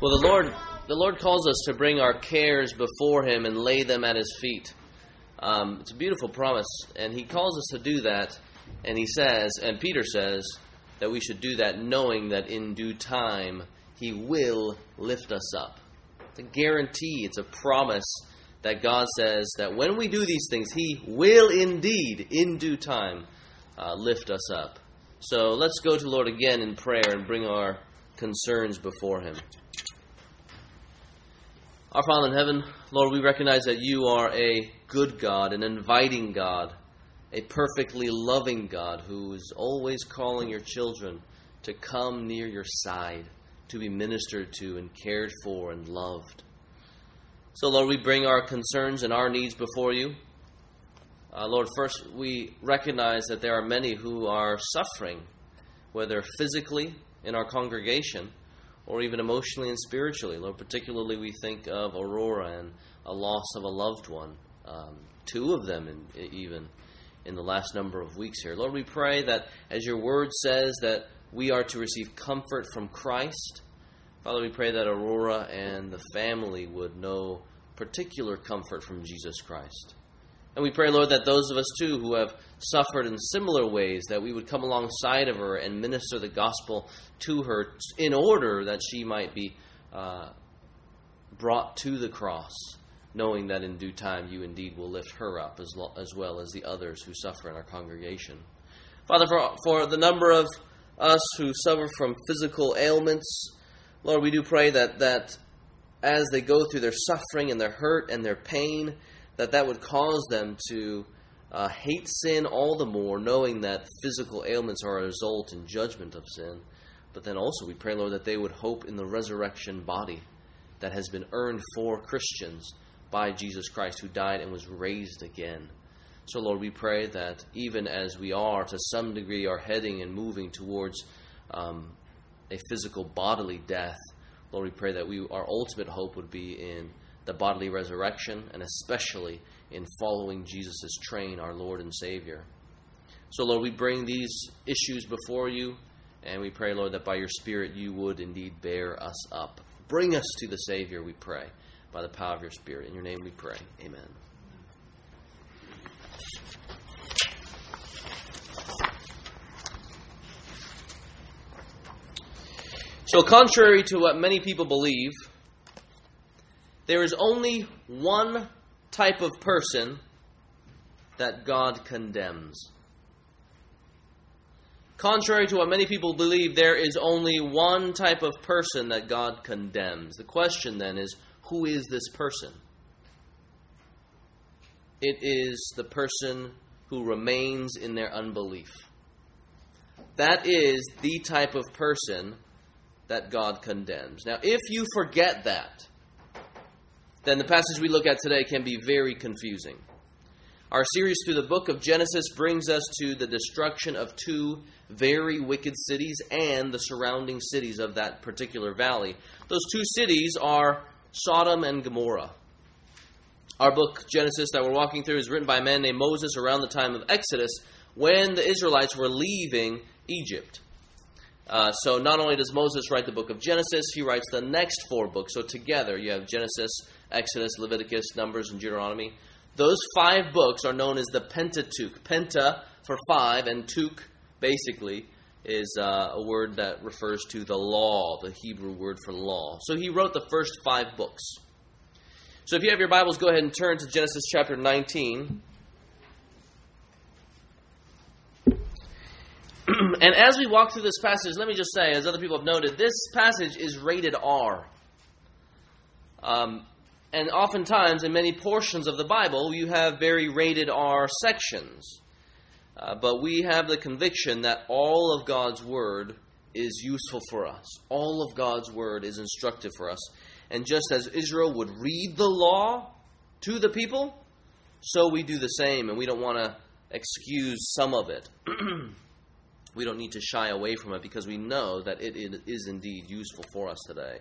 Well, the Lord, the Lord calls us to bring our cares before Him and lay them at His feet. Um, it's a beautiful promise, and He calls us to do that. And He says, and Peter says, that we should do that knowing that in due time He will lift us up. It's a guarantee, it's a promise that God says that when we do these things, He will indeed, in due time, uh, lift us up. So let's go to the Lord again in prayer and bring our concerns before Him. Our Father in heaven, Lord, we recognize that you are a good God, an inviting God, a perfectly loving God who is always calling your children to come near your side, to be ministered to and cared for and loved. So, Lord, we bring our concerns and our needs before you. Uh, Lord, first, we recognize that there are many who are suffering, whether physically in our congregation or even emotionally and spiritually. Lord, particularly we think of Aurora and a loss of a loved one, um, two of them in, even in the last number of weeks here. Lord, we pray that as your word says that we are to receive comfort from Christ, Father, we pray that Aurora and the family would know particular comfort from Jesus Christ. And we pray, Lord, that those of us too who have suffered in similar ways, that we would come alongside of her and minister the gospel to her in order that she might be uh, brought to the cross, knowing that in due time you indeed will lift her up as, lo- as well as the others who suffer in our congregation. Father, for, for the number of us who suffer from physical ailments, Lord, we do pray that, that as they go through their suffering and their hurt and their pain, that that would cause them to uh, hate sin all the more, knowing that physical ailments are a result and judgment of sin. But then also, we pray, Lord, that they would hope in the resurrection body that has been earned for Christians by Jesus Christ, who died and was raised again. So, Lord, we pray that even as we are, to some degree, are heading and moving towards um, a physical bodily death, Lord, we pray that we, our ultimate hope would be in the bodily resurrection, and especially in following Jesus' train, our Lord and Savior. So, Lord, we bring these issues before you, and we pray, Lord, that by your Spirit you would indeed bear us up. Bring us to the Savior, we pray, by the power of your Spirit. In your name we pray. Amen. So, contrary to what many people believe, there is only one type of person that God condemns. Contrary to what many people believe, there is only one type of person that God condemns. The question then is who is this person? It is the person who remains in their unbelief. That is the type of person that God condemns. Now, if you forget that, then the passage we look at today can be very confusing. Our series through the book of Genesis brings us to the destruction of two very wicked cities and the surrounding cities of that particular valley. Those two cities are Sodom and Gomorrah. Our book, Genesis, that we're walking through, is written by a man named Moses around the time of Exodus when the Israelites were leaving Egypt. Uh, so not only does Moses write the book of Genesis, he writes the next four books. So together you have Genesis, Exodus, Leviticus, Numbers, and Deuteronomy. Those five books are known as the Pentateuch. Penta for five, and Tuk basically is uh, a word that refers to the law, the Hebrew word for law. So he wrote the first five books. So if you have your Bibles, go ahead and turn to Genesis chapter 19. and as we walk through this passage, let me just say, as other people have noted, this passage is rated R. Um, and oftentimes, in many portions of the Bible, you have very rated R sections. Uh, but we have the conviction that all of God's Word is useful for us. All of God's Word is instructive for us. And just as Israel would read the law to the people, so we do the same, and we don't want to excuse some of it. we don't need to shy away from it because we know that it is indeed useful for us today.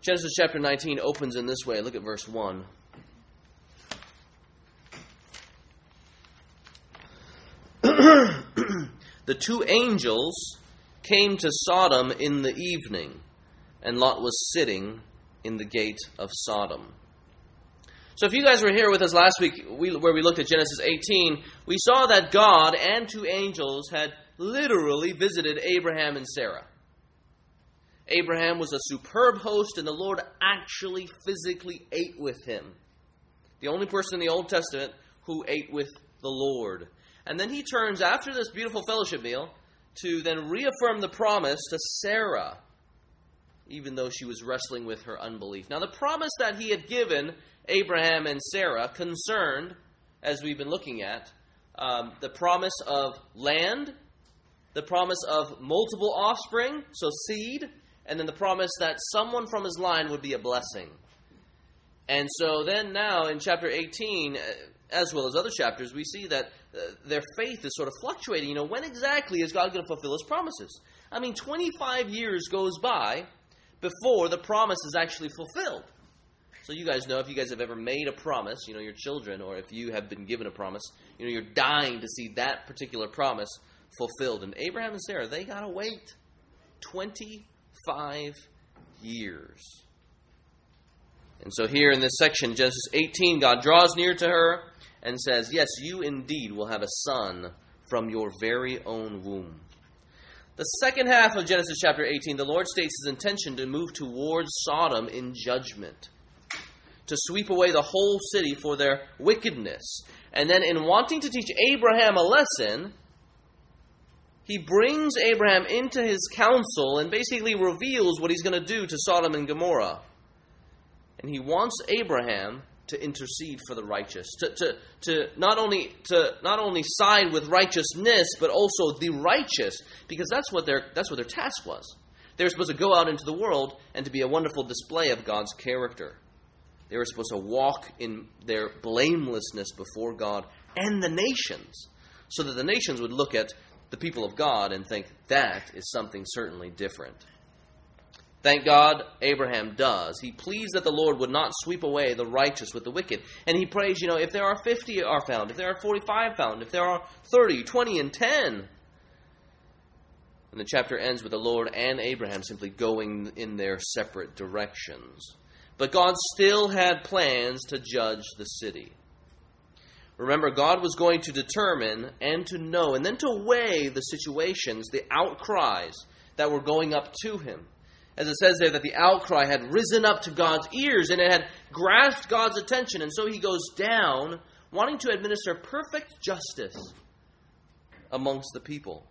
Genesis chapter 19 opens in this way. Look at verse 1. the two angels came to Sodom in the evening, and Lot was sitting in the gate of Sodom. So, if you guys were here with us last week, we, where we looked at Genesis 18, we saw that God and two angels had literally visited Abraham and Sarah. Abraham was a superb host, and the Lord actually physically ate with him. The only person in the Old Testament who ate with the Lord. And then he turns, after this beautiful fellowship meal, to then reaffirm the promise to Sarah, even though she was wrestling with her unbelief. Now, the promise that he had given Abraham and Sarah concerned, as we've been looking at, um, the promise of land, the promise of multiple offspring, so seed, and then the promise that someone from his line would be a blessing. And so then now in chapter 18, uh, as well as other chapters, we see that uh, their faith is sort of fluctuating. You know, when exactly is God going to fulfill his promises? I mean, 25 years goes by before the promise is actually fulfilled. So you guys know if you guys have ever made a promise, you know, your children, or if you have been given a promise, you know, you're dying to see that particular promise fulfilled. And Abraham and Sarah, they got to wait 25 years. And so here in this section, Genesis 18, God draws near to her and says, Yes, you indeed will have a son from your very own womb. The second half of Genesis chapter 18, the Lord states his intention to move towards Sodom in judgment, to sweep away the whole city for their wickedness. And then, in wanting to teach Abraham a lesson, he brings Abraham into his council and basically reveals what he's going to do to Sodom and Gomorrah. And he wants Abraham to intercede for the righteous, to, to, to not only to not only side with righteousness, but also the righteous, because that's what their that's what their task was. They were supposed to go out into the world and to be a wonderful display of God's character. They were supposed to walk in their blamelessness before God and the nations, so that the nations would look at the people of God and think that is something certainly different. Thank God Abraham does. He pleads that the Lord would not sweep away the righteous with the wicked. And he prays, you know, if there are 50 are found, if there are 45 found, if there are 30, 20, and 10. And the chapter ends with the Lord and Abraham simply going in their separate directions. But God still had plans to judge the city. Remember, God was going to determine and to know and then to weigh the situations, the outcries that were going up to him as it says there, that the outcry had risen up to God's ears and it had grasped God's attention. And so he goes down, wanting to administer perfect justice amongst the people.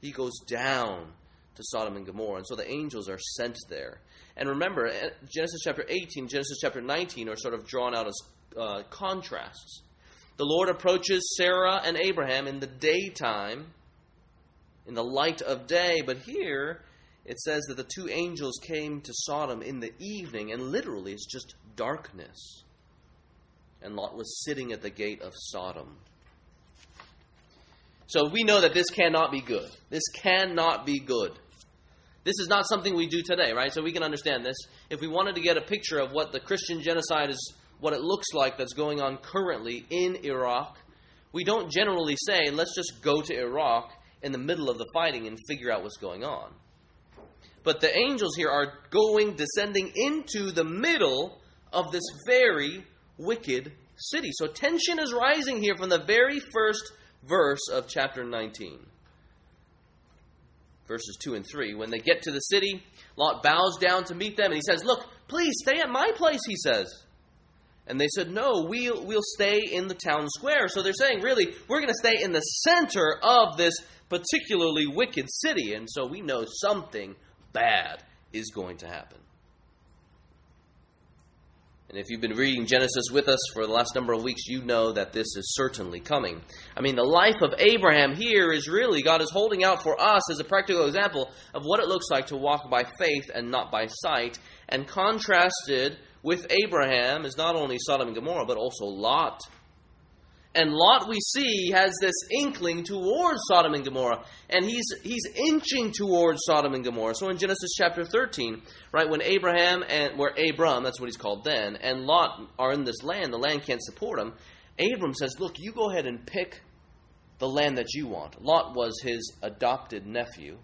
He goes down to Sodom and Gomorrah. And so the angels are sent there. And remember, Genesis chapter 18, Genesis chapter 19 are sort of drawn out as uh, contrasts. The Lord approaches Sarah and Abraham in the daytime, in the light of day, but here it says that the two angels came to Sodom in the evening, and literally it's just darkness. And Lot was sitting at the gate of Sodom. So we know that this cannot be good. This cannot be good. This is not something we do today, right? So we can understand this. If we wanted to get a picture of what the Christian genocide is, what it looks like that's going on currently in Iraq, we don't generally say, let's just go to Iraq in the middle of the fighting and figure out what's going on. But the angels here are going, descending into the middle of this very wicked city. So tension is rising here from the very first verse of chapter 19. Verses 2 and 3. When they get to the city, Lot bows down to meet them and he says, Look, please stay at my place, he says. And they said, No, we'll, we'll stay in the town square. So they're saying, really, we're going to stay in the center of this particularly wicked city. And so we know something bad is going to happen. And if you've been reading Genesis with us for the last number of weeks, you know that this is certainly coming. I mean, the life of Abraham here is really, God is holding out for us as a practical example of what it looks like to walk by faith and not by sight. And contrasted with Abraham is not only Sodom and Gomorrah, but also Lot and Lot, we see, has this inkling towards Sodom and Gomorrah, and he's he's inching towards Sodom and Gomorrah. So in Genesis chapter 13, right, when Abraham and where Abram, that's what he's called then, and Lot are in this land, the land can't support him. Abram says, "Look, you go ahead and pick the land that you want." Lot was his adopted nephew.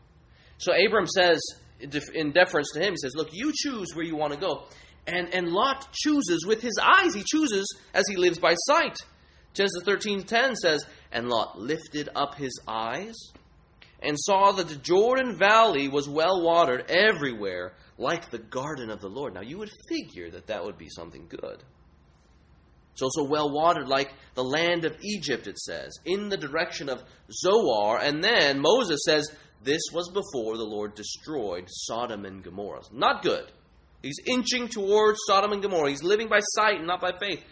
So Abram says, in deference to him, he says, Look, you choose where you want to go. And, and Lot chooses with his eyes. He chooses as he lives by sight. Genesis 13:10 says, "And Lot lifted up his eyes and saw that the Jordan Valley was well watered everywhere, like the garden of the Lord." Now you would figure that that would be something good. It's also well watered, like the land of Egypt, it says, in the direction of Zoar. And then Moses says, This was before the Lord destroyed Sodom and Gomorrah. Not good. He's inching towards Sodom and Gomorrah. He's living by sight and not by faith.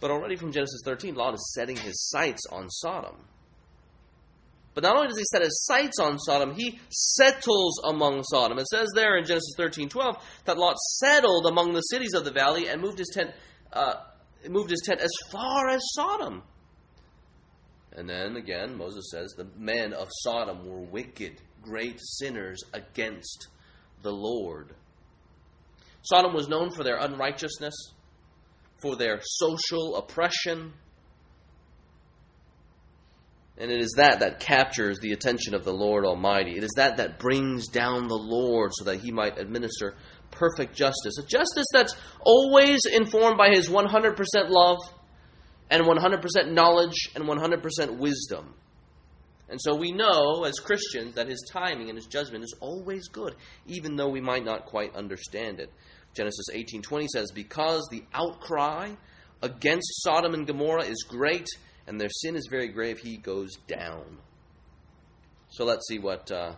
But already from Genesis 13, Lot is setting his sights on Sodom. But not only does he set his sights on Sodom, he settles among Sodom. It says there in Genesis 13 12 that Lot settled among the cities of the valley and moved his tent, uh, moved his tent as far as Sodom. And then again, Moses says the men of Sodom were wicked, great sinners against the Lord. Sodom was known for their unrighteousness, for their social oppression. And it is that that captures the attention of the Lord Almighty. It is that that brings down the Lord so that he might administer perfect justice. A justice that's always informed by his 100% love and 100% knowledge and 100% wisdom. And so we know as Christians that his timing and his judgment is always good, even though we might not quite understand it. Genesis 18:20 says, "Because the outcry against Sodom and Gomorrah is great, and their sin is very grave, he goes down." So let's see what uh,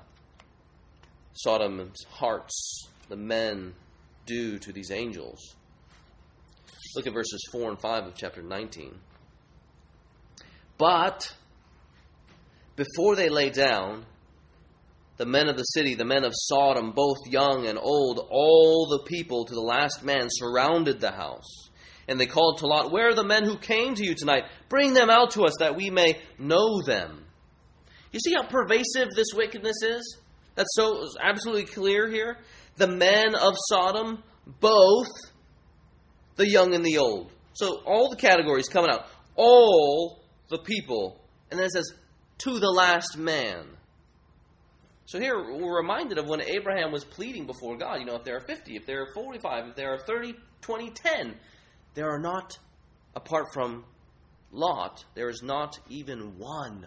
Sodom's hearts, the men, do to these angels. Look at verses 4 and 5 of chapter 19. But before they lay down, the men of the city, the men of Sodom, both young and old, all the people to the last man surrounded the house. And they called to Lot, Where are the men who came to you tonight? Bring them out to us that we may know them. You see how pervasive this wickedness is? That's so absolutely clear here. The men of Sodom, both the young and the old. So all the categories coming out. All the people. And then it says, to the last man. So here we're reminded of when Abraham was pleading before God. You know, if there are 50, if there are 45, if there are 30, 20, 10, there are not, apart from Lot, there is not even one.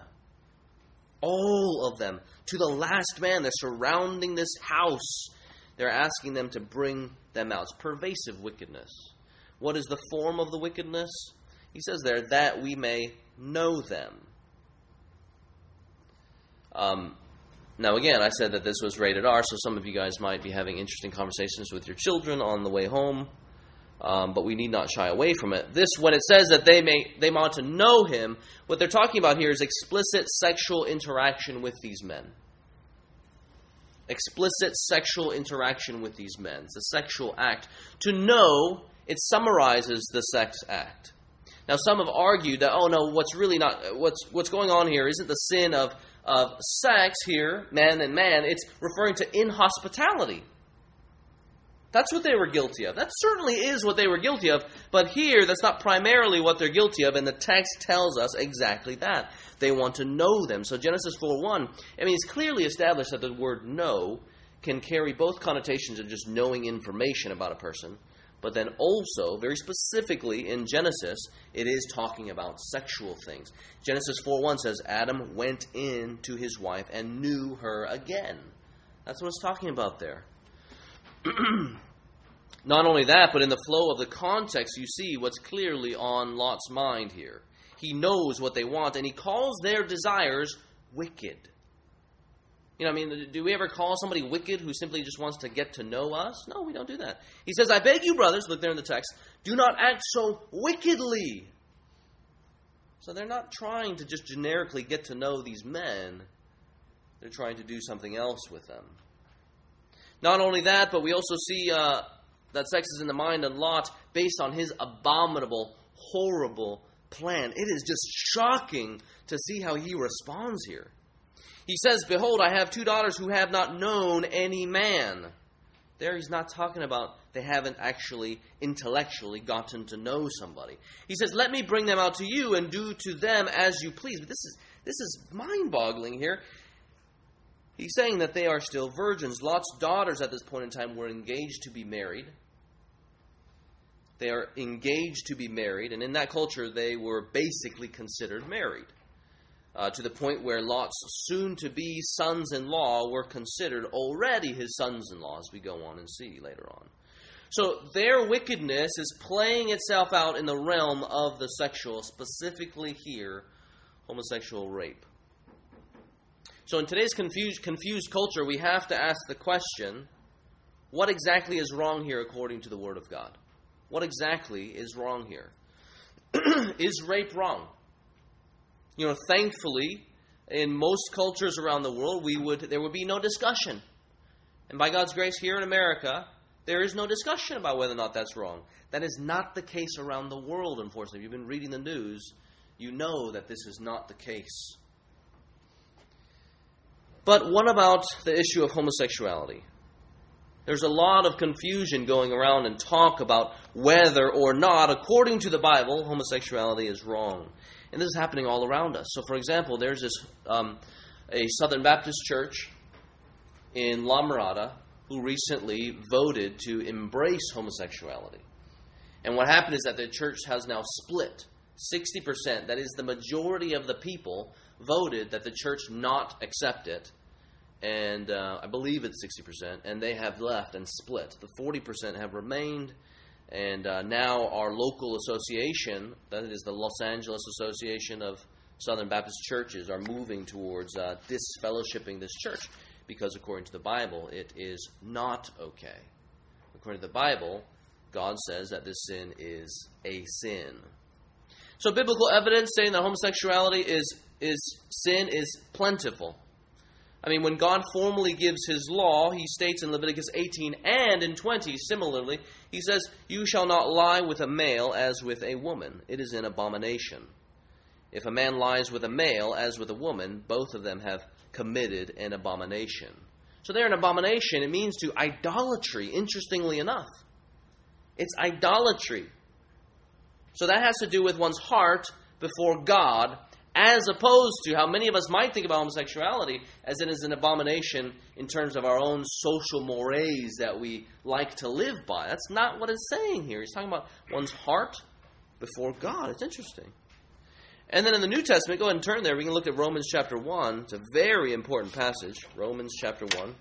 All of them, to the last man, they're surrounding this house. They're asking them to bring them out. It's pervasive wickedness. What is the form of the wickedness? He says there, that we may know them. Um, now, again, I said that this was rated R, so some of you guys might be having interesting conversations with your children on the way home, um, but we need not shy away from it. This, when it says that they may they want to know him, what they're talking about here is explicit sexual interaction with these men. Explicit sexual interaction with these men. It's a sexual act. To know, it summarizes the sex act. Now, some have argued that, oh no, what's really not what's what's going on here isn't the sin of of sex here, man and man, it's referring to inhospitality. That's what they were guilty of. That certainly is what they were guilty of, but here that's not primarily what they're guilty of, and the text tells us exactly that. They want to know them. So Genesis 4 1, I mean, it's clearly established that the word know can carry both connotations of just knowing information about a person, but then also, very specifically in Genesis, it is talking about sexual things. Genesis 4 1 says, Adam went in to his wife and knew her again. That's what it's talking about there. Not only that, but in the flow of the context, you see what's clearly on Lot's mind here. He knows what they want, and he calls their desires wicked. You know, I mean, do we ever call somebody wicked who simply just wants to get to know us? No, we don't do that. He says, I beg you, brothers, look there in the text, do not act so wickedly. So they're not trying to just generically get to know these men, they're trying to do something else with them. Not only that, but we also see uh, that sex is in the mind of Lot based on his abominable, horrible plan. It is just shocking to see how he responds here. He says, Behold, I have two daughters who have not known any man. There he's not talking about they haven't actually intellectually gotten to know somebody. He says, Let me bring them out to you and do to them as you please. But this is this is mind-boggling here. He's saying that they are still virgins. Lot's daughters at this point in time were engaged to be married. They are engaged to be married, and in that culture, they were basically considered married. Uh, to the point where Lot's soon to be sons in law were considered already his sons in law, as we go on and see later on. So their wickedness is playing itself out in the realm of the sexual, specifically here, homosexual rape. So, in today's confused, confused culture, we have to ask the question what exactly is wrong here according to the Word of God? What exactly is wrong here? is rape wrong? You know, thankfully, in most cultures around the world, we would there would be no discussion. And by God's grace, here in America, there is no discussion about whether or not that's wrong. That is not the case around the world, unfortunately. If you've been reading the news, you know that this is not the case. But what about the issue of homosexuality? There's a lot of confusion going around and talk about whether or not, according to the Bible, homosexuality is wrong. And this is happening all around us. So, for example, there's this um, a Southern Baptist church in La Mirada who recently voted to embrace homosexuality. And what happened is that the church has now split. 60%, that is the majority of the people, voted that the church not accept it. And uh, I believe it's 60%, and they have left and split. The 40% have remained, and uh, now our local association, that is the Los Angeles Association of Southern Baptist Churches, are moving towards uh, disfellowshipping this church because, according to the Bible, it is not okay. According to the Bible, God says that this sin is a sin. So, biblical evidence saying that homosexuality is, is sin is plentiful. I mean, when God formally gives his law, he states in Leviticus 18 and in 20, similarly, he says, You shall not lie with a male as with a woman. It is an abomination. If a man lies with a male as with a woman, both of them have committed an abomination. So they're an abomination. It means to idolatry, interestingly enough. It's idolatry. So that has to do with one's heart before God as opposed to how many of us might think about homosexuality as it is an abomination in terms of our own social mores that we like to live by. That's not what it's saying here. He's talking about one's heart before God. It's interesting. And then in the New Testament, go ahead and turn there. We can look at Romans chapter 1. It's a very important passage. Romans chapter 1.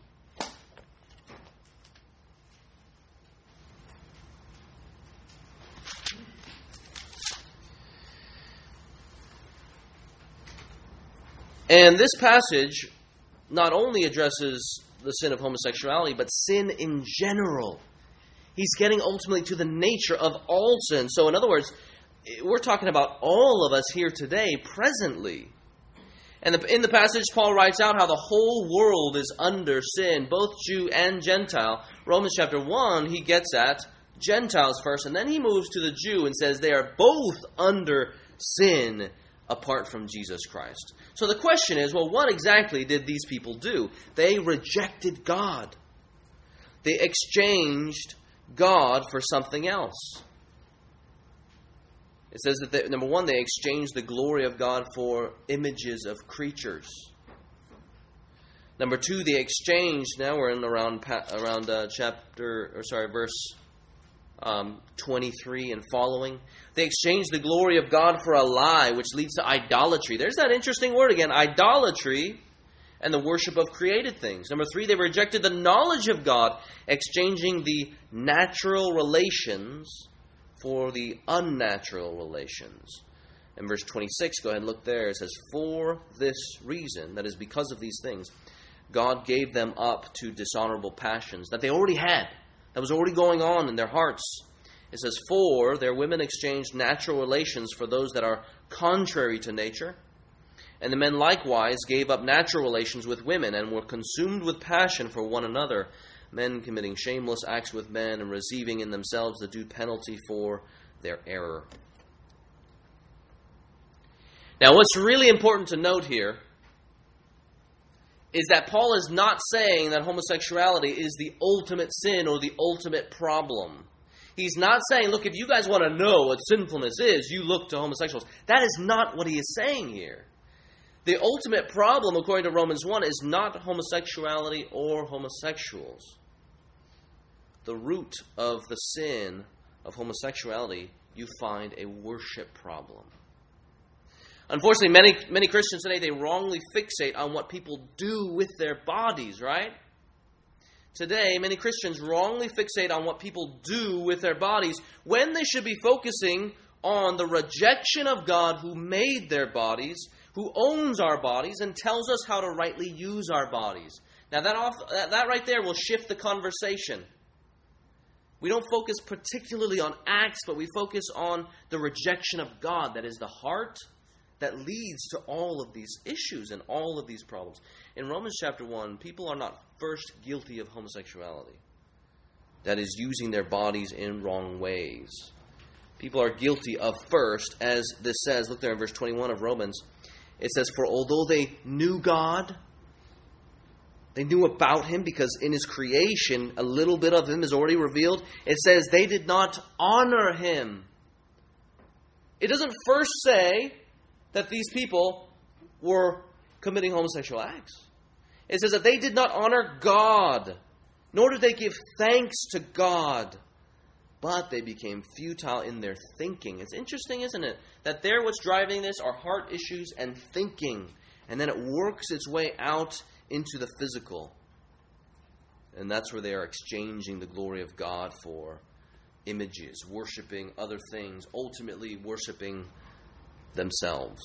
And this passage not only addresses the sin of homosexuality, but sin in general. He's getting ultimately to the nature of all sin. So, in other words, we're talking about all of us here today, presently. And in the passage, Paul writes out how the whole world is under sin, both Jew and Gentile. Romans chapter 1, he gets at Gentiles first, and then he moves to the Jew and says they are both under sin apart from Jesus Christ. So the question is well, what exactly did these people do? They rejected God, they exchanged God for something else. It says that, they, number one, they exchanged the glory of God for images of creatures. Number two, they exchanged. Now we're in around around uh, chapter or sorry, verse um, 23 and following. They exchanged the glory of God for a lie, which leads to idolatry. There's that interesting word again idolatry and the worship of created things. Number three, they rejected the knowledge of God, exchanging the natural relations for the unnatural relations. In verse 26, go ahead and look there. It says, For this reason, that is because of these things, God gave them up to dishonorable passions that they already had that was already going on in their hearts. It says, For their women exchanged natural relations for those that are contrary to nature. And the men likewise gave up natural relations with women and were consumed with passion for one another, men committing shameless acts with men and receiving in themselves the due penalty for their error. Now, what's really important to note here is that Paul is not saying that homosexuality is the ultimate sin or the ultimate problem. He's not saying, look, if you guys want to know what sinfulness is, you look to homosexuals. That is not what he is saying here. The ultimate problem, according to Romans 1, is not homosexuality or homosexuals. The root of the sin of homosexuality, you find a worship problem. Unfortunately, many, many Christians today, they wrongly fixate on what people do with their bodies, right? Today, many Christians wrongly fixate on what people do with their bodies when they should be focusing on the rejection of God who made their bodies, who owns our bodies, and tells us how to rightly use our bodies. Now, that, off, that right there will shift the conversation. We don't focus particularly on acts, but we focus on the rejection of God that is the heart that leads to all of these issues and all of these problems. In Romans chapter 1, people are not first guilty of homosexuality, that is, using their bodies in wrong ways. People are guilty of first, as this says, look there in verse 21 of Romans. It says, For although they knew God, they knew about him because in his creation, a little bit of him is already revealed. It says they did not honor him. It doesn't first say that these people were committing homosexual acts. It says that they did not honor God, nor did they give thanks to God, but they became futile in their thinking. It's interesting, isn't it? That there, what's driving this are heart issues and thinking, and then it works its way out into the physical. And that's where they are exchanging the glory of God for images, worshiping other things, ultimately worshiping themselves.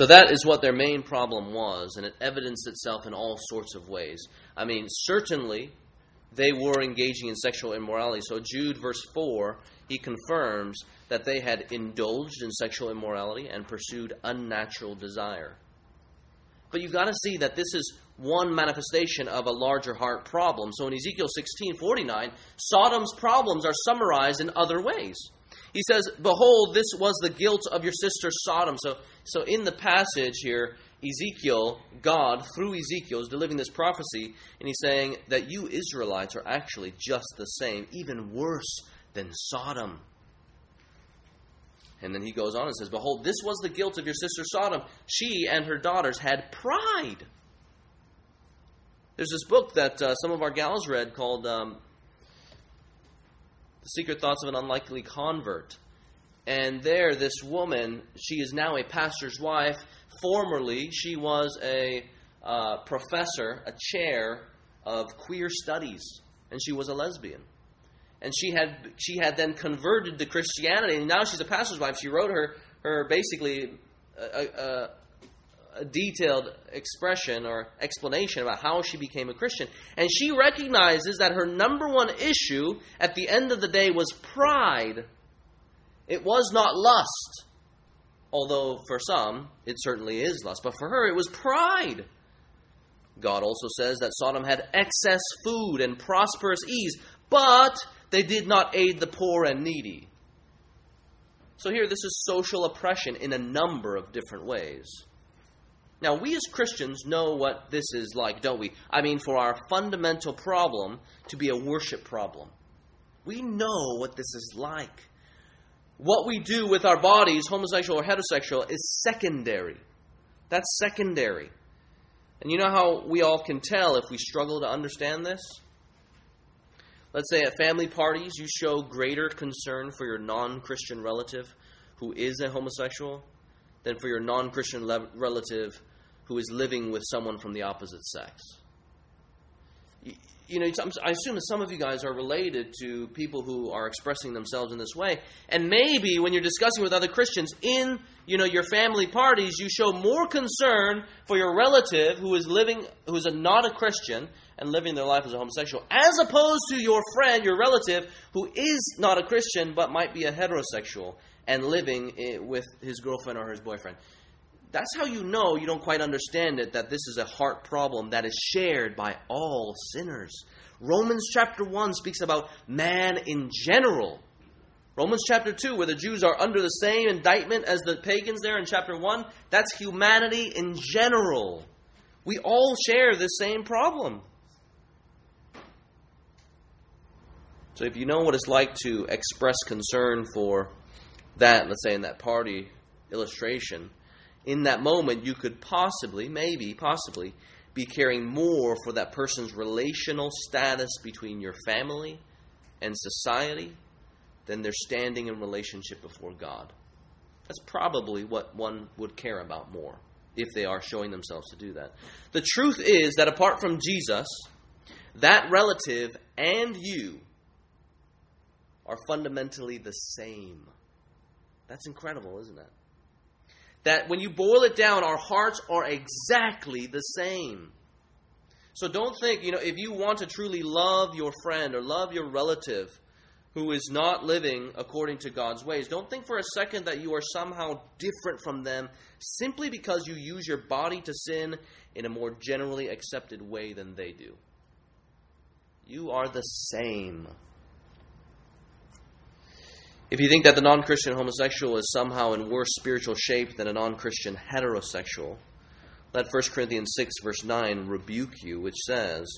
So that is what their main problem was, and it evidenced itself in all sorts of ways. I mean, certainly they were engaging in sexual immorality. So, Jude, verse 4, he confirms that they had indulged in sexual immorality and pursued unnatural desire. But you've got to see that this is one manifestation of a larger heart problem. So in Ezekiel 16:49, Sodom's problems are summarized in other ways. He says, "Behold, this was the guilt of your sister Sodom." So so in the passage here, Ezekiel, God through Ezekiel is delivering this prophecy and he's saying that you Israelites are actually just the same, even worse than Sodom. And then he goes on and says, Behold, this was the guilt of your sister Sodom. She and her daughters had pride. There's this book that uh, some of our gals read called um, The Secret Thoughts of an Unlikely Convert. And there, this woman, she is now a pastor's wife. Formerly, she was a uh, professor, a chair of queer studies, and she was a lesbian and she had she had then converted to Christianity, and now she's a pastor's wife. She wrote her her basically a, a, a, detailed expression or explanation about how she became a Christian, and she recognizes that her number one issue at the end of the day was pride. It was not lust, although for some it certainly is lust, but for her it was pride. God also says that Sodom had excess food and prosperous ease, but they did not aid the poor and needy. So here, this is social oppression in a number of different ways. Now, we as Christians know what this is like, don't we? I mean, for our fundamental problem to be a worship problem. We know what this is like. What we do with our bodies, homosexual or heterosexual, is secondary. That's secondary. And you know how we all can tell if we struggle to understand this? Let's say at family parties, you show greater concern for your non Christian relative who is a homosexual than for your non Christian le- relative who is living with someone from the opposite sex. You, know, I assume that some of you guys are related to people who are expressing themselves in this way. And maybe when you're discussing with other Christians in, you know, your family parties, you show more concern for your relative who is living, who is a, not a Christian, and living their life as a homosexual, as opposed to your friend, your relative, who is not a Christian but might be a heterosexual and living eh, with his girlfriend or his boyfriend. That's how you know you don't quite understand it that this is a heart problem that is shared by all sinners. Romans chapter 1 speaks about man in general. Romans chapter 2, where the Jews are under the same indictment as the pagans there in chapter 1, that's humanity in general. We all share the same problem. So if you know what it's like to express concern for that, let's say in that party illustration, in that moment you could possibly, maybe, possibly, be caring more for that person's relational status between your family and society than their standing in relationship before God. That's probably what one would care about more if they are showing themselves to do that. The truth is that apart from Jesus, that relative and you are fundamentally the same. That's incredible, isn't it? That when you boil it down, our hearts are exactly the same. So don't think, you know, if you want to truly love your friend or love your relative who is not living according to God's ways, don't think for a second that you are somehow different from them simply because you use your body to sin in a more generally accepted way than they do. You are the same. If you think that the non Christian homosexual is somehow in worse spiritual shape than a non Christian heterosexual, let 1 Corinthians 6, verse 9, rebuke you, which says,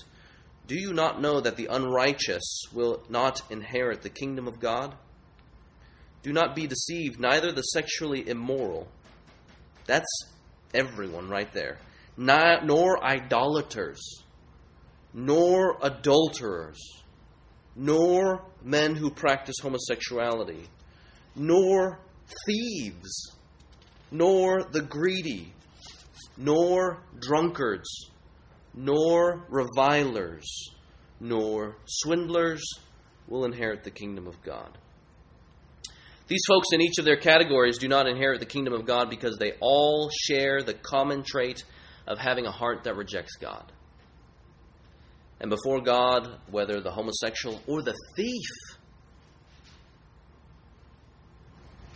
Do you not know that the unrighteous will not inherit the kingdom of God? Do not be deceived, neither the sexually immoral. That's everyone right there. Nor idolaters nor adulterers, nor men who practice homosexuality, nor thieves, nor the greedy, nor drunkards, nor revilers, nor swindlers will inherit the kingdom of God. These folks in each of their categories do not inherit the kingdom of God because they all share the common trait of having a heart that rejects God. And before God, whether the homosexual or the thief,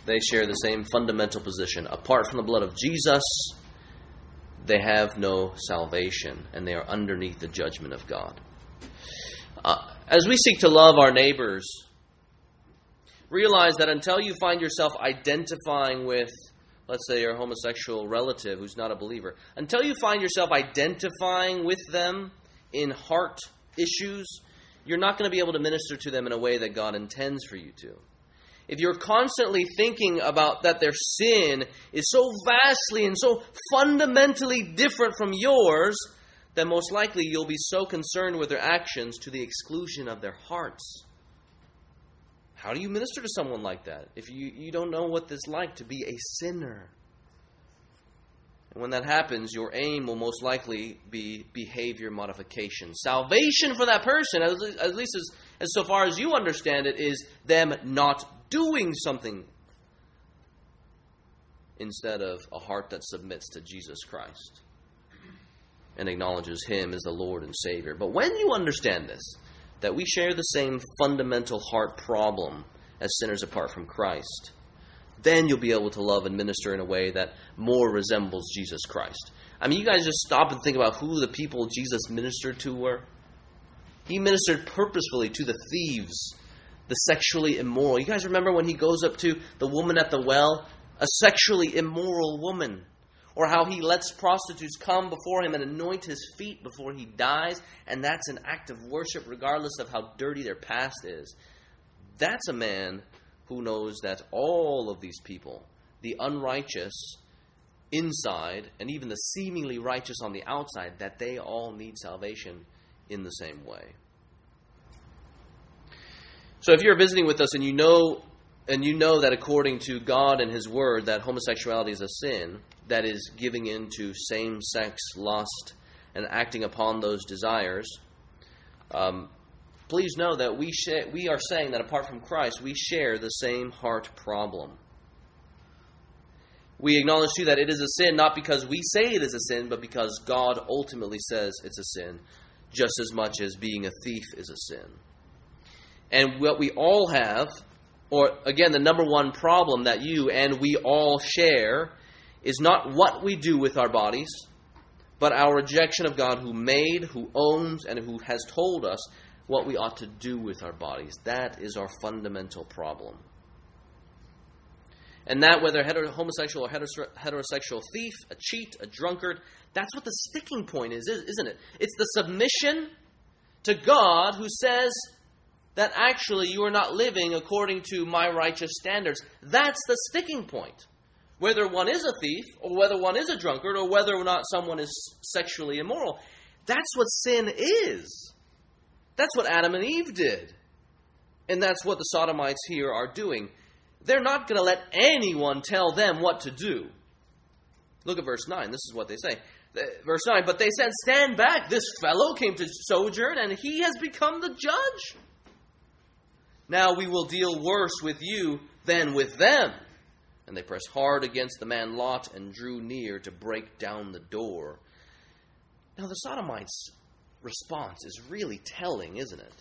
they share the same fundamental position. Apart from the blood of Jesus, they have no salvation, and they are underneath the judgment of God. Uh, as we seek to love our neighbors, realize that until you find yourself identifying with, let's say, your homosexual relative who's not a believer, until you find yourself identifying with them in heart issues, you're not going to be able to minister to them in a way that God intends for you to. If you're constantly thinking about that their sin is so vastly and so fundamentally different from yours, then most likely you'll be so concerned with their actions to the exclusion of their hearts. How do you minister to someone like that if you, you don't know what it's like to be a sinner? And when that happens, your aim will most likely be behavior modification. Salvation for that person, at least as, as so far as you understand it, is them not doing something instead of a heart that submits to Jesus Christ and acknowledges Him as the Lord and Savior. But when you understand this, that we share the same fundamental heart problem as sinners apart from Christ, then you'll be able to love and minister in a way that more resembles Jesus Christ. I mean, you guys just stop and think about who the people Jesus ministered to were. He ministered purposefully to the thieves, the sexually immoral. You guys remember when he goes up to the woman at the well, a sexually immoral woman? Or how he lets prostitutes come before him and anoint his feet before he dies, and that's an act of worship regardless of how dirty their past is. That's a man who knows that all of these people, the unrighteous inside and even the seemingly righteous on the outside, that they all need salvation in the same way. So if you're visiting with us and you know and you know that according to God and his word that homosexuality is a sin that is giving in to same-sex lust and acting upon those desires, um, please know that we, sh- we are saying that apart from Christ, we share the same heart problem. We acknowledge too that it is a sin not because we say it is a sin, but because God ultimately says it's a sin, just as much as being a thief is a sin. And what we all have, or again, the number one problem that you and we all share, is not what we do with our bodies, but our rejection of God who made, who owns, and who has told us what we ought to do with our bodies. That is our fundamental problem. And that, whether homosexual or heterosexual thief, a cheat, a drunkard, that's what the sticking point is, isn't it? It's the submission to God who says that actually you are not living according to my righteous standards. That's the sticking point. Whether one is a thief, or whether one is a drunkard, or whether or not someone is sexually immoral, that's what sin is. That's what Adam and Eve did. And that's what the Sodomites here are doing. They're not going to let anyone tell them what to do. Look at verse 9. This is what they say. Verse 9, but they said, Stand back. This fellow came to sojourn, and he has become the judge. Now we will deal worse with you than with them. And they pressed hard against the man Lot and drew near to break down the door. Now, the Sodomites' response is really telling, isn't it?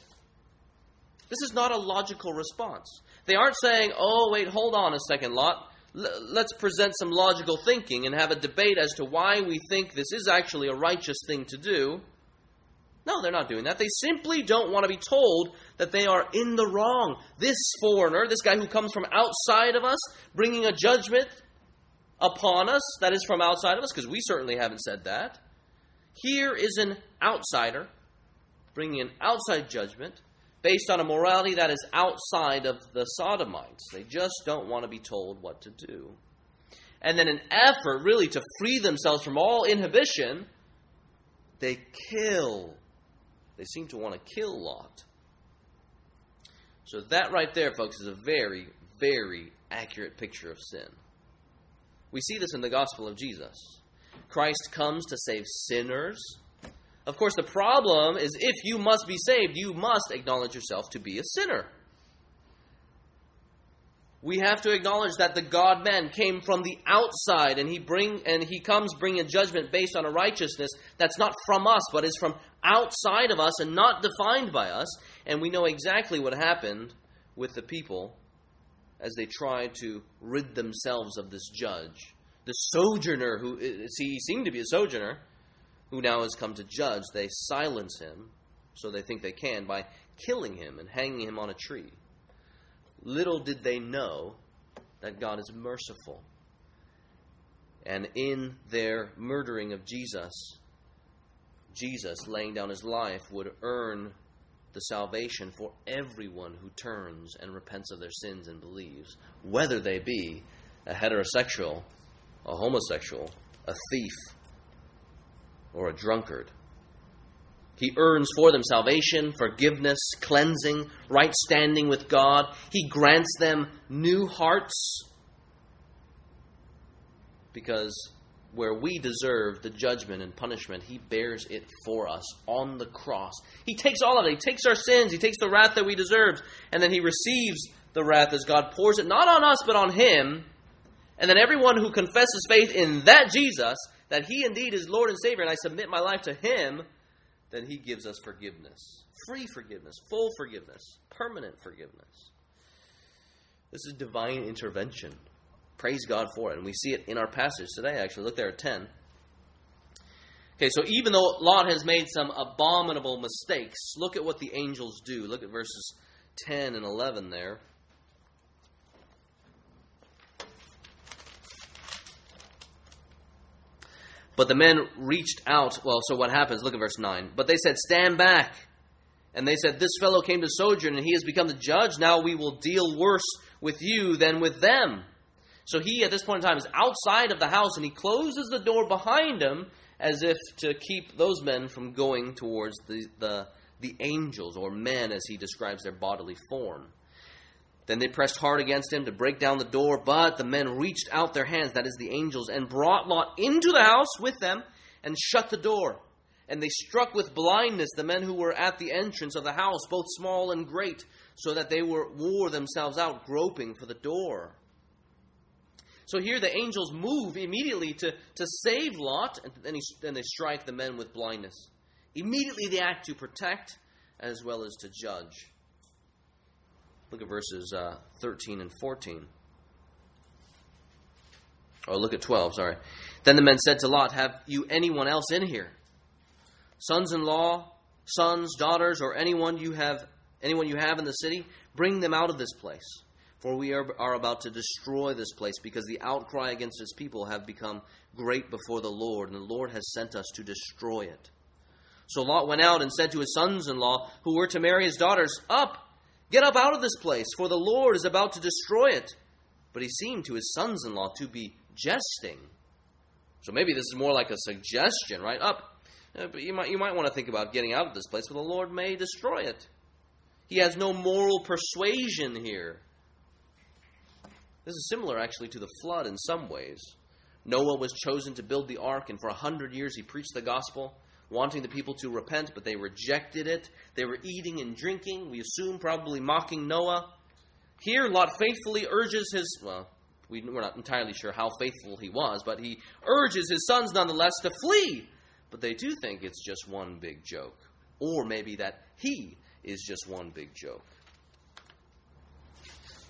This is not a logical response. They aren't saying, oh, wait, hold on a second, Lot. L- let's present some logical thinking and have a debate as to why we think this is actually a righteous thing to do. No, they're not doing that. They simply don't want to be told that they are in the wrong. This foreigner, this guy who comes from outside of us, bringing a judgment upon us that is from outside of us, because we certainly haven't said that. Here is an outsider bringing an outside judgment based on a morality that is outside of the Sodomites. They just don't want to be told what to do. And then, an effort really to free themselves from all inhibition, they kill they seem to want to kill Lot. So, that right there, folks, is a very, very accurate picture of sin. We see this in the gospel of Jesus. Christ comes to save sinners. Of course, the problem is if you must be saved, you must acknowledge yourself to be a sinner. We have to acknowledge that the God man came from the outside and he bring and he comes bringing judgment based on a righteousness that's not from us but is from outside of us and not defined by us. And we know exactly what happened with the people as they tried to rid themselves of this judge the sojourner who see he seemed to be a sojourner who now has come to judge they silence him so they think they can by killing him and hanging him on a tree Little did they know that God is merciful. And in their murdering of Jesus, Jesus, laying down his life, would earn the salvation for everyone who turns and repents of their sins and believes, whether they be a heterosexual, a homosexual, a thief, or a drunkard. He earns for them salvation, forgiveness, cleansing, right standing with God. He grants them new hearts. Because where we deserve the judgment and punishment, He bears it for us on the cross. He takes all of it. He takes our sins. He takes the wrath that we deserve. And then He receives the wrath as God pours it not on us, but on Him. And then everyone who confesses faith in that Jesus, that He indeed is Lord and Savior, and I submit my life to Him then He gives us forgiveness free forgiveness, full forgiveness, permanent forgiveness. This is divine intervention. Praise God for it. And we see it in our passage today, actually. Look there at 10. Okay, so even though Lot has made some abominable mistakes, look at what the angels do. Look at verses 10 and 11 there. But the men reached out. Well, so what happens? Look at verse 9. But they said, Stand back. And they said, This fellow came to sojourn, and he has become the judge. Now we will deal worse with you than with them. So he, at this point in time, is outside of the house, and he closes the door behind him as if to keep those men from going towards the, the, the angels, or men as he describes their bodily form. Then they pressed hard against him to break down the door, but the men reached out their hands, that is, the angels, and brought Lot into the house with them and shut the door. And they struck with blindness the men who were at the entrance of the house, both small and great, so that they were, wore themselves out, groping for the door. So here the angels move immediately to, to save Lot, and then, he, then they strike the men with blindness. Immediately they act to protect as well as to judge. Look at verses uh, 13 and 14. Or oh, look at 12, sorry. Then the men said to Lot, Have you anyone else in here? Sons in law, sons, daughters, or anyone you have anyone you have in the city, bring them out of this place. For we are, are about to destroy this place, because the outcry against his people have become great before the Lord, and the Lord has sent us to destroy it. So Lot went out and said to his sons in law, who were to marry his daughters, Up, Get up out of this place, for the Lord is about to destroy it. But he seemed to his sons in law to be jesting. So maybe this is more like a suggestion, right? Up. Uh, but you might, you might want to think about getting out of this place, for the Lord may destroy it. He has no moral persuasion here. This is similar, actually, to the flood in some ways. Noah was chosen to build the ark, and for a hundred years he preached the gospel, wanting the people to repent, but they rejected it. They were eating and drinking, we assume, probably mocking Noah. Here, Lot faithfully urges his, well, we, are not entirely sure how faithful he was, but he urges his sons nonetheless to flee. But they do think it's just one big joke. Or maybe that he is just one big joke.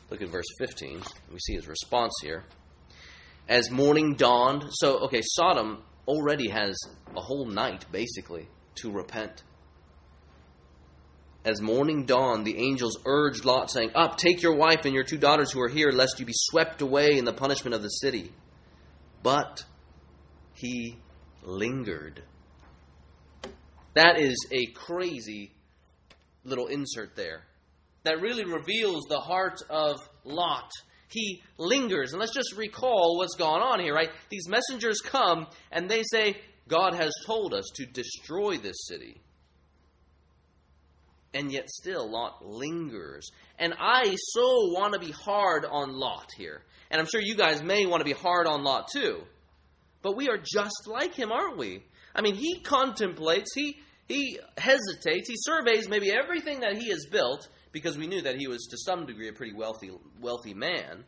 Look at verse 15. We see his response here. As morning dawned, so, okay, Sodom already has a whole night, basically, to repent. As morning dawned, the angels urged Lot, saying, Up, take your wife and your two daughters who are here, lest you be swept away in the punishment of the city. But he lingered. That is a crazy little insert there that really reveals the heart of Lot. He lingers. And let's just recall what's going on here, right? These messengers come and they say, God has told us to destroy this city. And yet still Lot lingers. And I so want to be hard on Lot here. And I'm sure you guys may want to be hard on Lot too. But we are just like him, aren't we? I mean, he contemplates, he he hesitates, he surveys maybe everything that he has built, because we knew that he was to some degree a pretty wealthy wealthy man.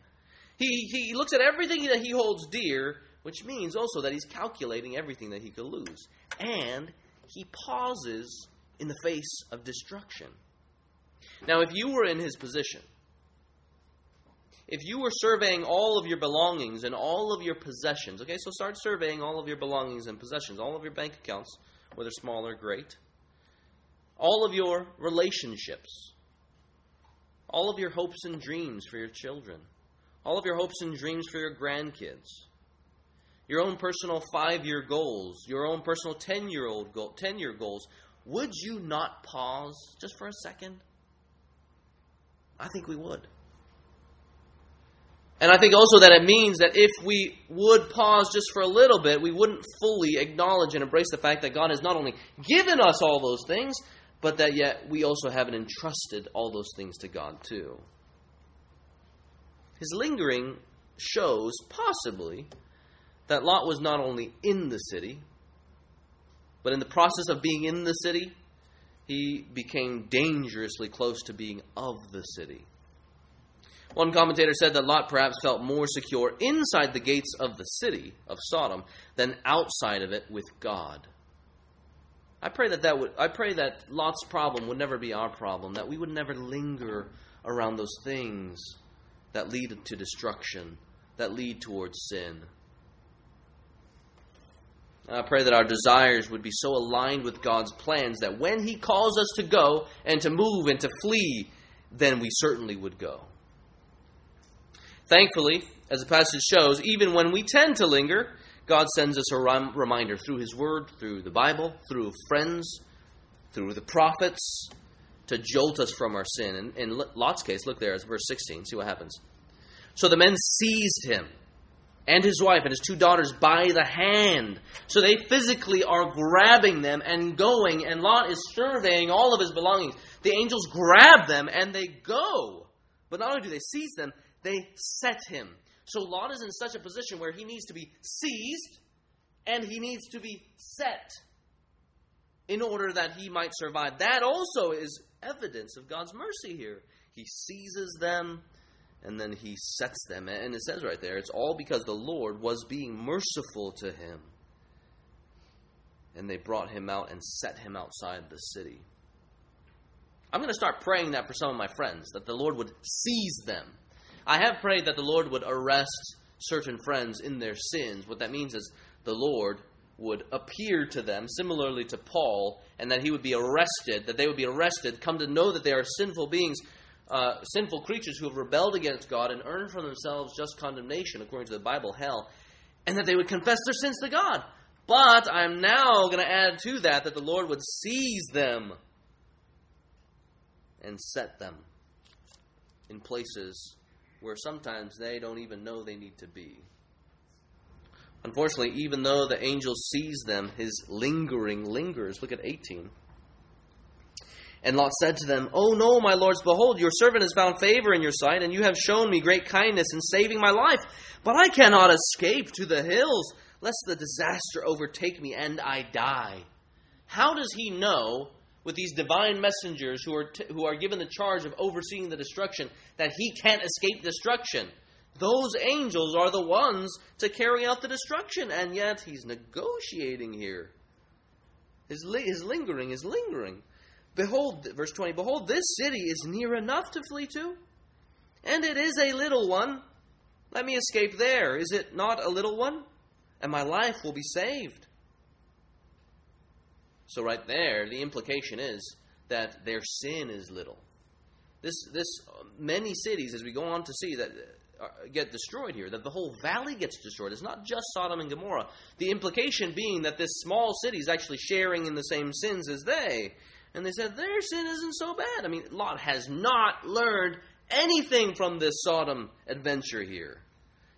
He he looks at everything that he holds dear, which means also that he's calculating everything that he could lose. And he pauses in the face of destruction. Now, if you were in his position, if you were surveying all of your belongings and all of your possessions, okay, so start surveying all of your belongings and possessions, all of your bank accounts, whether small or great, all of your relationships, all of your hopes and dreams for your children, all of your hopes and dreams for your grandkids, your own personal five year goals, your own personal 10 year old goal, 10 year goals, would you not pause just for a second? I think we would. And I think also that it means that if we would pause just for a little bit, we wouldn't fully acknowledge and embrace the fact that God has not only given us all those things, but that yet we also haven't entrusted all those things to God too. His lingering shows, possibly, that Lot was not only in the city, but in the process of being in the city, he became dangerously close to being of the city. One commentator said that Lot perhaps felt more secure inside the gates of the city of Sodom than outside of it with God. I pray that that would I pray that Lot's problem would never be our problem, that we would never linger around those things that lead to destruction, that lead towards sin. I pray that our desires would be so aligned with God's plans that when He calls us to go and to move and to flee, then we certainly would go. Thankfully, as the passage shows, even when we tend to linger, God sends us a reminder through His Word, through the Bible, through friends, through the prophets, to jolt us from our sin. And in Lot's case, look there, it's verse 16. See what happens. So the men seized him and his wife and his two daughters by the hand. So they physically are grabbing them and going, and Lot is surveying all of his belongings. The angels grab them and they go. But not only do they seize them, they set him. So Lot is in such a position where he needs to be seized and he needs to be set in order that he might survive. That also is evidence of God's mercy here. He seizes them and then he sets them. And it says right there, it's all because the Lord was being merciful to him. And they brought him out and set him outside the city. I'm going to start praying that for some of my friends, that the Lord would seize them I have prayed that the Lord would arrest certain friends in their sins. What that means is the Lord would appear to them, similarly to Paul, and that he would be arrested, that they would be arrested, come to know that they are sinful beings, uh, sinful creatures who have rebelled against God and earned for themselves just condemnation, according to the Bible, hell, and that they would confess their sins to God. But I'm now going to add to that that the Lord would seize them and set them in places where sometimes they don't even know they need to be. Unfortunately, even though the angel seize them, his lingering lingers. Look at 18. And Lot said to them, Oh no, my lords, behold, your servant has found favor in your sight, and you have shown me great kindness in saving my life. But I cannot escape to the hills, lest the disaster overtake me and I die. How does he know, with these divine messengers who are, t- who are given the charge of overseeing the destruction, that he can't escape destruction? Those angels are the ones to carry out the destruction, and yet he's negotiating here. His, li- his lingering is lingering. Behold, verse 20, behold, this city is near enough to flee to, and it is a little one. Let me escape there. Is it not a little one? And my life will be saved. So, right there, the implication is that their sin is little. This, this, many cities, as we go on to see, that uh, get destroyed here, that the whole valley gets destroyed. It's not just Sodom and Gomorrah. The implication being that this small city is actually sharing in the same sins as they. And they said, their sin isn't so bad. I mean, Lot has not learned anything from this Sodom adventure here.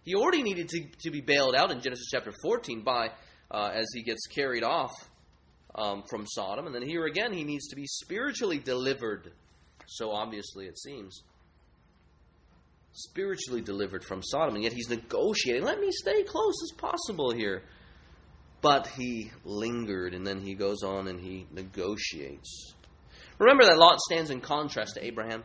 He already needed to, to be bailed out in Genesis chapter 14 by, uh, as he gets carried off um, from Sodom. And then here again, he needs to be spiritually delivered. So obviously, it seems. Spiritually delivered from Sodom. And yet he's negotiating. Let me stay close as possible here. But he lingered, and then he goes on and he negotiates. Remember that Lot stands in contrast to Abraham.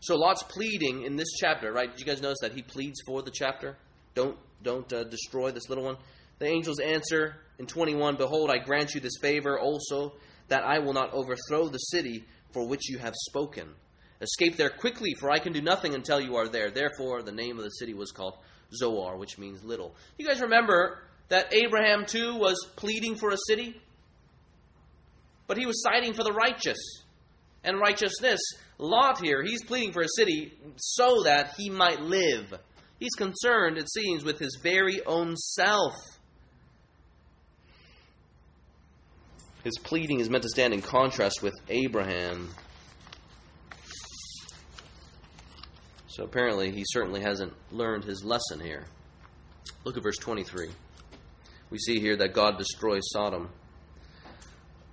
So Lot's pleading in this chapter, right? Did you guys notice that he pleads for the chapter? Don't don't uh, destroy this little one. The angels answer in 21, Behold, I grant you this favor also, that I will not overthrow the city for which you have spoken. Escape there quickly, for I can do nothing until you are there. Therefore, the name of the city was called Zoar, which means little. You guys remember that Abraham too was pleading for a city? But he was siding for the righteous and righteousness. Lot here, he's pleading for a city so that he might live. He's concerned, it seems, with his very own self. His pleading is meant to stand in contrast with Abraham. So apparently, he certainly hasn't learned his lesson here. Look at verse 23 we see here that God destroys Sodom.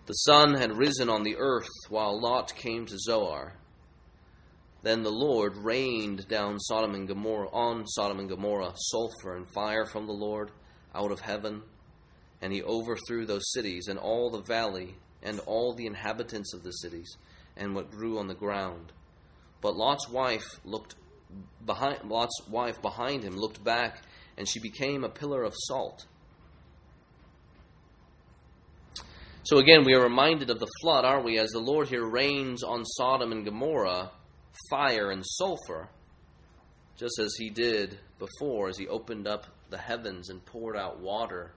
The sun had risen on the earth while Lot came to Zoar. Then the Lord rained down Sodom and Gomorrah on Sodom and Gomorrah sulfur and fire from the Lord out of heaven, and he overthrew those cities and all the valley and all the inhabitants of the cities and what grew on the ground. But Lot's wife looked behind Lot's wife behind him looked back, and she became a pillar of salt So again, we are reminded of the flood, aren't we? As the Lord here rains on Sodom and Gomorrah fire and sulfur, just as he did before, as he opened up the heavens and poured out water.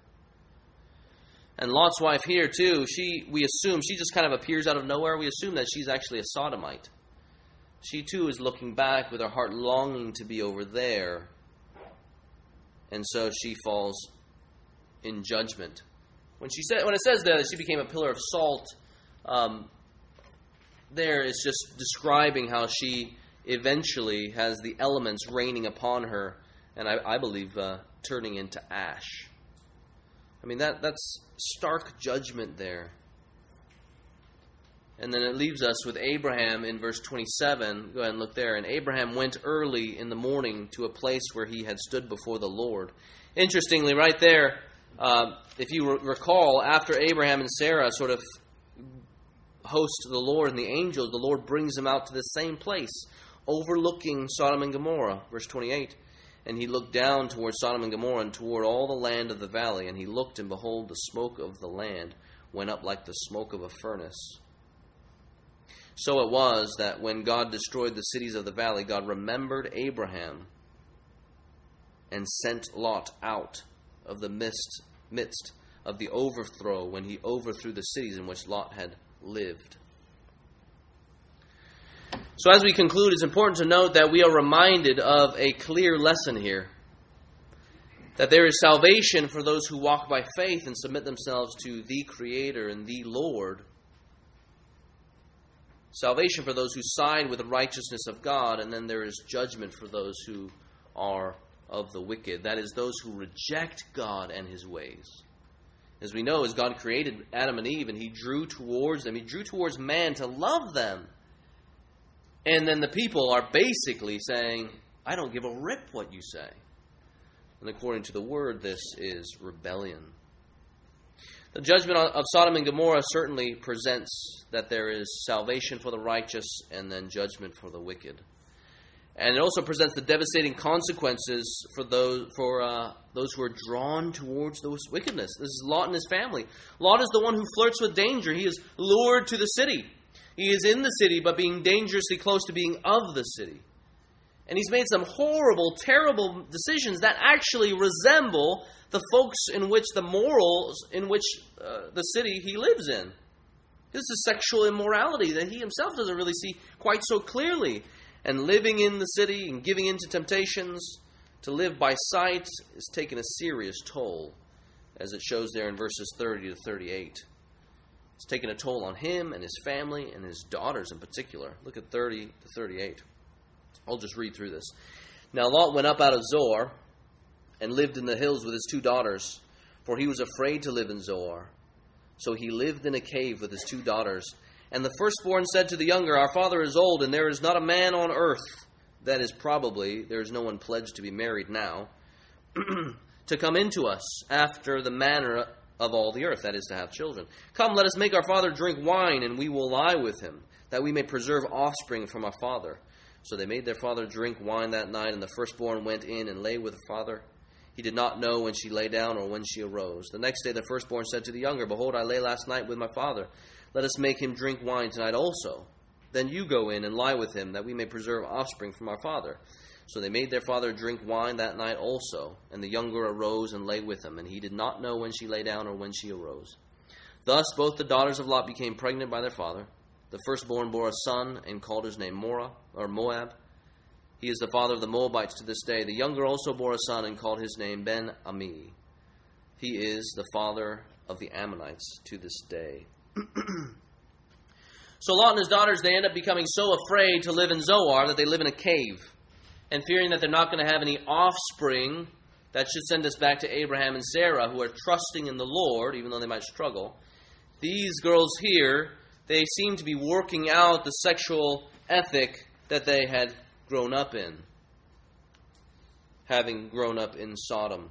And Lot's wife here, too, she we assume she just kind of appears out of nowhere. We assume that she's actually a sodomite. She too is looking back with her heart longing to be over there. And so she falls in judgment when she said when it says that she became a pillar of salt, um, there is just describing how she eventually has the elements raining upon her, and I, I believe uh, turning into ash. I mean that that's stark judgment there. And then it leaves us with Abraham in verse 27. Go ahead and look there. And Abraham went early in the morning to a place where he had stood before the Lord. Interestingly, right there, uh, if you recall, after Abraham and Sarah sort of host the Lord and the angels, the Lord brings them out to the same place, overlooking Sodom and Gomorrah. Verse 28. And he looked down toward Sodom and Gomorrah and toward all the land of the valley. And he looked, and behold, the smoke of the land went up like the smoke of a furnace. So it was that when God destroyed the cities of the valley, God remembered Abraham and sent Lot out of the mist, midst of the overthrow when he overthrew the cities in which Lot had lived. So, as we conclude, it's important to note that we are reminded of a clear lesson here that there is salvation for those who walk by faith and submit themselves to the Creator and the Lord. salvation for those who side with the righteousness of God, and then there is judgment for those who are of the wicked. That is, those who reject God and his ways. As we know, as God created Adam and Eve and he drew towards them, he drew towards man to love them. And then the people are basically saying, I don't give a rip what you say. And according to the word, this is rebellion. The judgment of Sodom and Gomorrah certainly presents that there is salvation for the righteous and then judgment for the wicked. And it also presents the devastating consequences for those for uh, those who are drawn towards those wickedness. This is Lot and his family. Lot is the one who flirts with danger. He is lured to the city. He is in the city, but being dangerously close to being of the city. And he's made some horrible, terrible decisions that actually resemble the folks in which the morals in which uh, the city he lives in. This is sexual immorality that he himself doesn't really see quite so clearly. And living in the city and giving in to temptations to live by sight is taking a serious toll, as it shows there in verses 30 to 38. It's taken a toll on him and his family and his daughters in particular. Look at 30 to 38. I'll just read through this. Now Lot went up out of Zoar and lived in the hills with his two daughters, for he was afraid to live in Zoar. So he lived in a cave with his two daughters. And the firstborn said to the younger, Our father is old, and there is not a man on earth, that is probably, there is no one pledged to be married now, to come into us after the manner of all the earth, that is, to have children. Come, let us make our father drink wine, and we will lie with him, that we may preserve offspring from our father. So they made their father drink wine that night, and the firstborn went in and lay with the father. He did not know when she lay down or when she arose. The next day the firstborn said to the younger, Behold, I lay last night with my father. Let us make him drink wine tonight also. Then you go in and lie with him, that we may preserve offspring from our father. So they made their father drink wine that night also. And the younger arose and lay with him, and he did not know when she lay down or when she arose. Thus both the daughters of Lot became pregnant by their father. The firstborn bore a son and called his name Morah, or Moab. He is the father of the Moabites to this day. The younger also bore a son and called his name Ben Ami. He is the father of the Ammonites to this day. so Lot and his daughters, they end up becoming so afraid to live in Zoar that they live in a cave. And fearing that they're not going to have any offspring, that should send us back to Abraham and Sarah, who are trusting in the Lord, even though they might struggle. These girls here, they seem to be working out the sexual ethic that they had grown up in, having grown up in Sodom.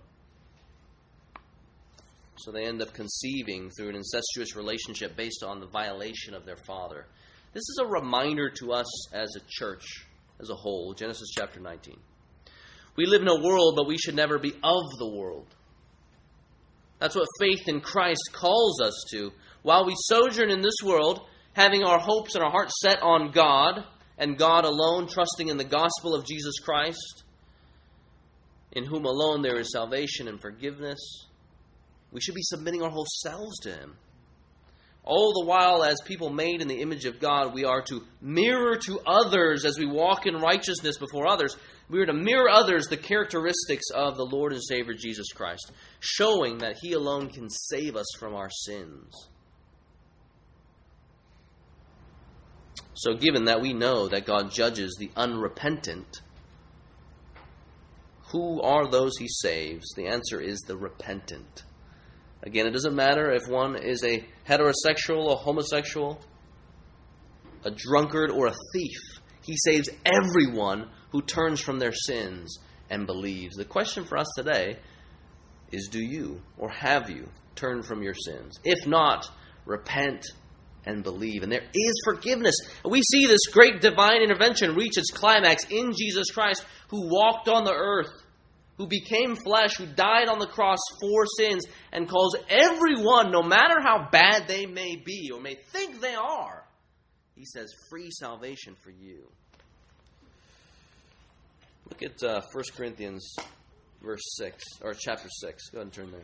So they end up conceiving through an incestuous relationship based on the violation of their father. This is a reminder to us as a church, as a whole. Genesis chapter 19. We live in a world, but we should never be of the world. That's what faith in Christ calls us to. While we sojourn in this world, having our hopes and our hearts set on God, and God alone, trusting in the gospel of Jesus Christ, in whom alone there is salvation and forgiveness, we should be submitting our whole selves to Him. All the while, as people made in the image of God, we are to mirror to others as we walk in righteousness before others. We are to mirror others the characteristics of the Lord and Savior Jesus Christ, showing that He alone can save us from our sins. So, given that we know that God judges the unrepentant, who are those he saves? The answer is the repentant. Again, it doesn't matter if one is a heterosexual, a homosexual, a drunkard, or a thief. He saves everyone who turns from their sins and believes. The question for us today is do you or have you turned from your sins? If not, repent and believe. And there is forgiveness. We see this great divine intervention reach its climax in Jesus Christ, who walked on the earth, who became flesh, who died on the cross for sins, and calls everyone, no matter how bad they may be or may think they are, he says, free salvation for you. Look at uh, 1 Corinthians verse 6, or chapter 6. Go ahead and turn there.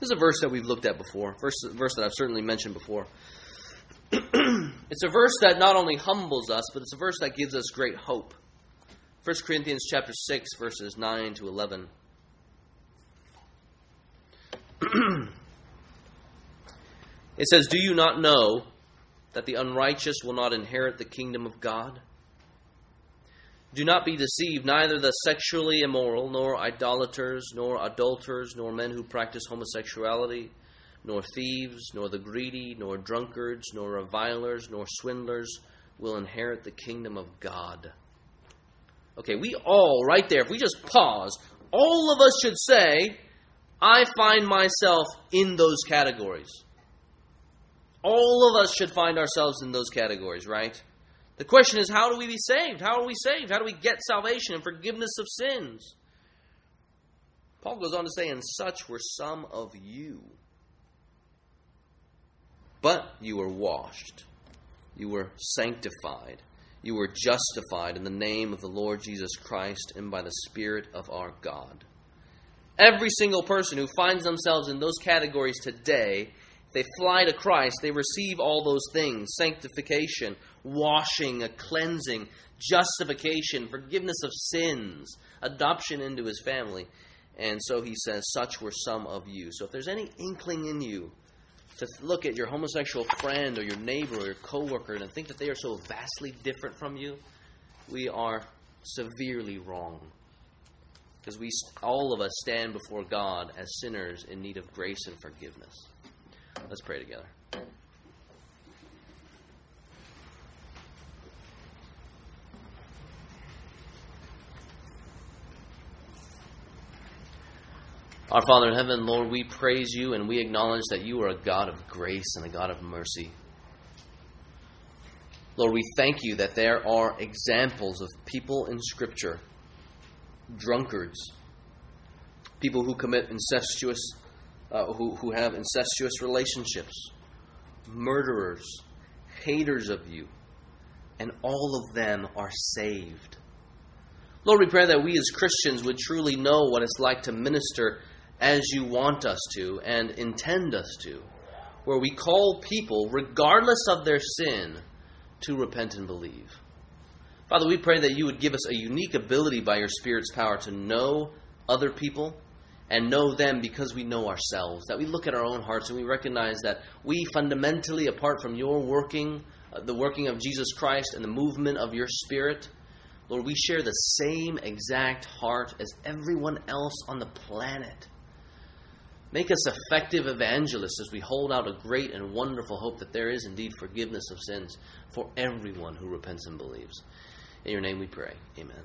This is a verse that we've looked at before, verse, verse that I've certainly mentioned before. It's a verse that not only humbles us, but it's a verse that gives us great hope. 1 Corinthians chapter 6, verses 9 to 11. It says, Do you not know that the unrighteous will not inherit the kingdom of God? Do not be deceived, neither the sexually immoral, nor idolaters, nor adulterers, nor men who practice homosexuality, nor thieves, nor the greedy, nor drunkards, nor revilers, nor swindlers will inherit the kingdom of God. Okay, we all, right there, if we just pause, all of us should say, I find myself in those categories. All of us should find ourselves in those categories, right? The question is, how do we be saved? How are we saved? How do we get salvation and forgiveness of sins? Paul goes on to say, and such were some of you. But you were washed, you were sanctified, you were justified in the name of the Lord Jesus Christ and by the Spirit of our God. Every single person who finds themselves in those categories today, if they fly to Christ, they receive all those things sanctification, washing, a cleansing, justification, forgiveness of sins, adoption into his family. And so he says, Such were some of you. So if there's any inkling in you to look at your homosexual friend or your neighbor or your coworker and think that they are so vastly different from you, we are severely wrong. Because we all of us stand before God as sinners in need of grace and forgiveness. Let's pray together. Our Father in heaven, Lord, we praise you and we acknowledge that you are a God of grace and a God of mercy. Lord, we thank you that there are examples of people in Scripture, drunkards, people who commit incestuous, uh, who, who have incestuous relationships, murderers, haters of you, and all of them are saved. Lord, we pray that we as Christians would truly know what it's like to minister as you want us to and intend us to, where we call people, regardless of their sin, to repent and believe. Father, we pray that you would give us a unique ability by your Spirit's power to know other people and know them because we know ourselves. That we look at our own hearts and we recognize that we fundamentally, apart from your working, uh, the working of Jesus Christ and the movement of your Spirit, Lord, we share the same exact heart as everyone else on the planet. Make us effective evangelists as we hold out a great and wonderful hope that there is indeed forgiveness of sins for everyone who repents and believes. In your name we pray. Amen.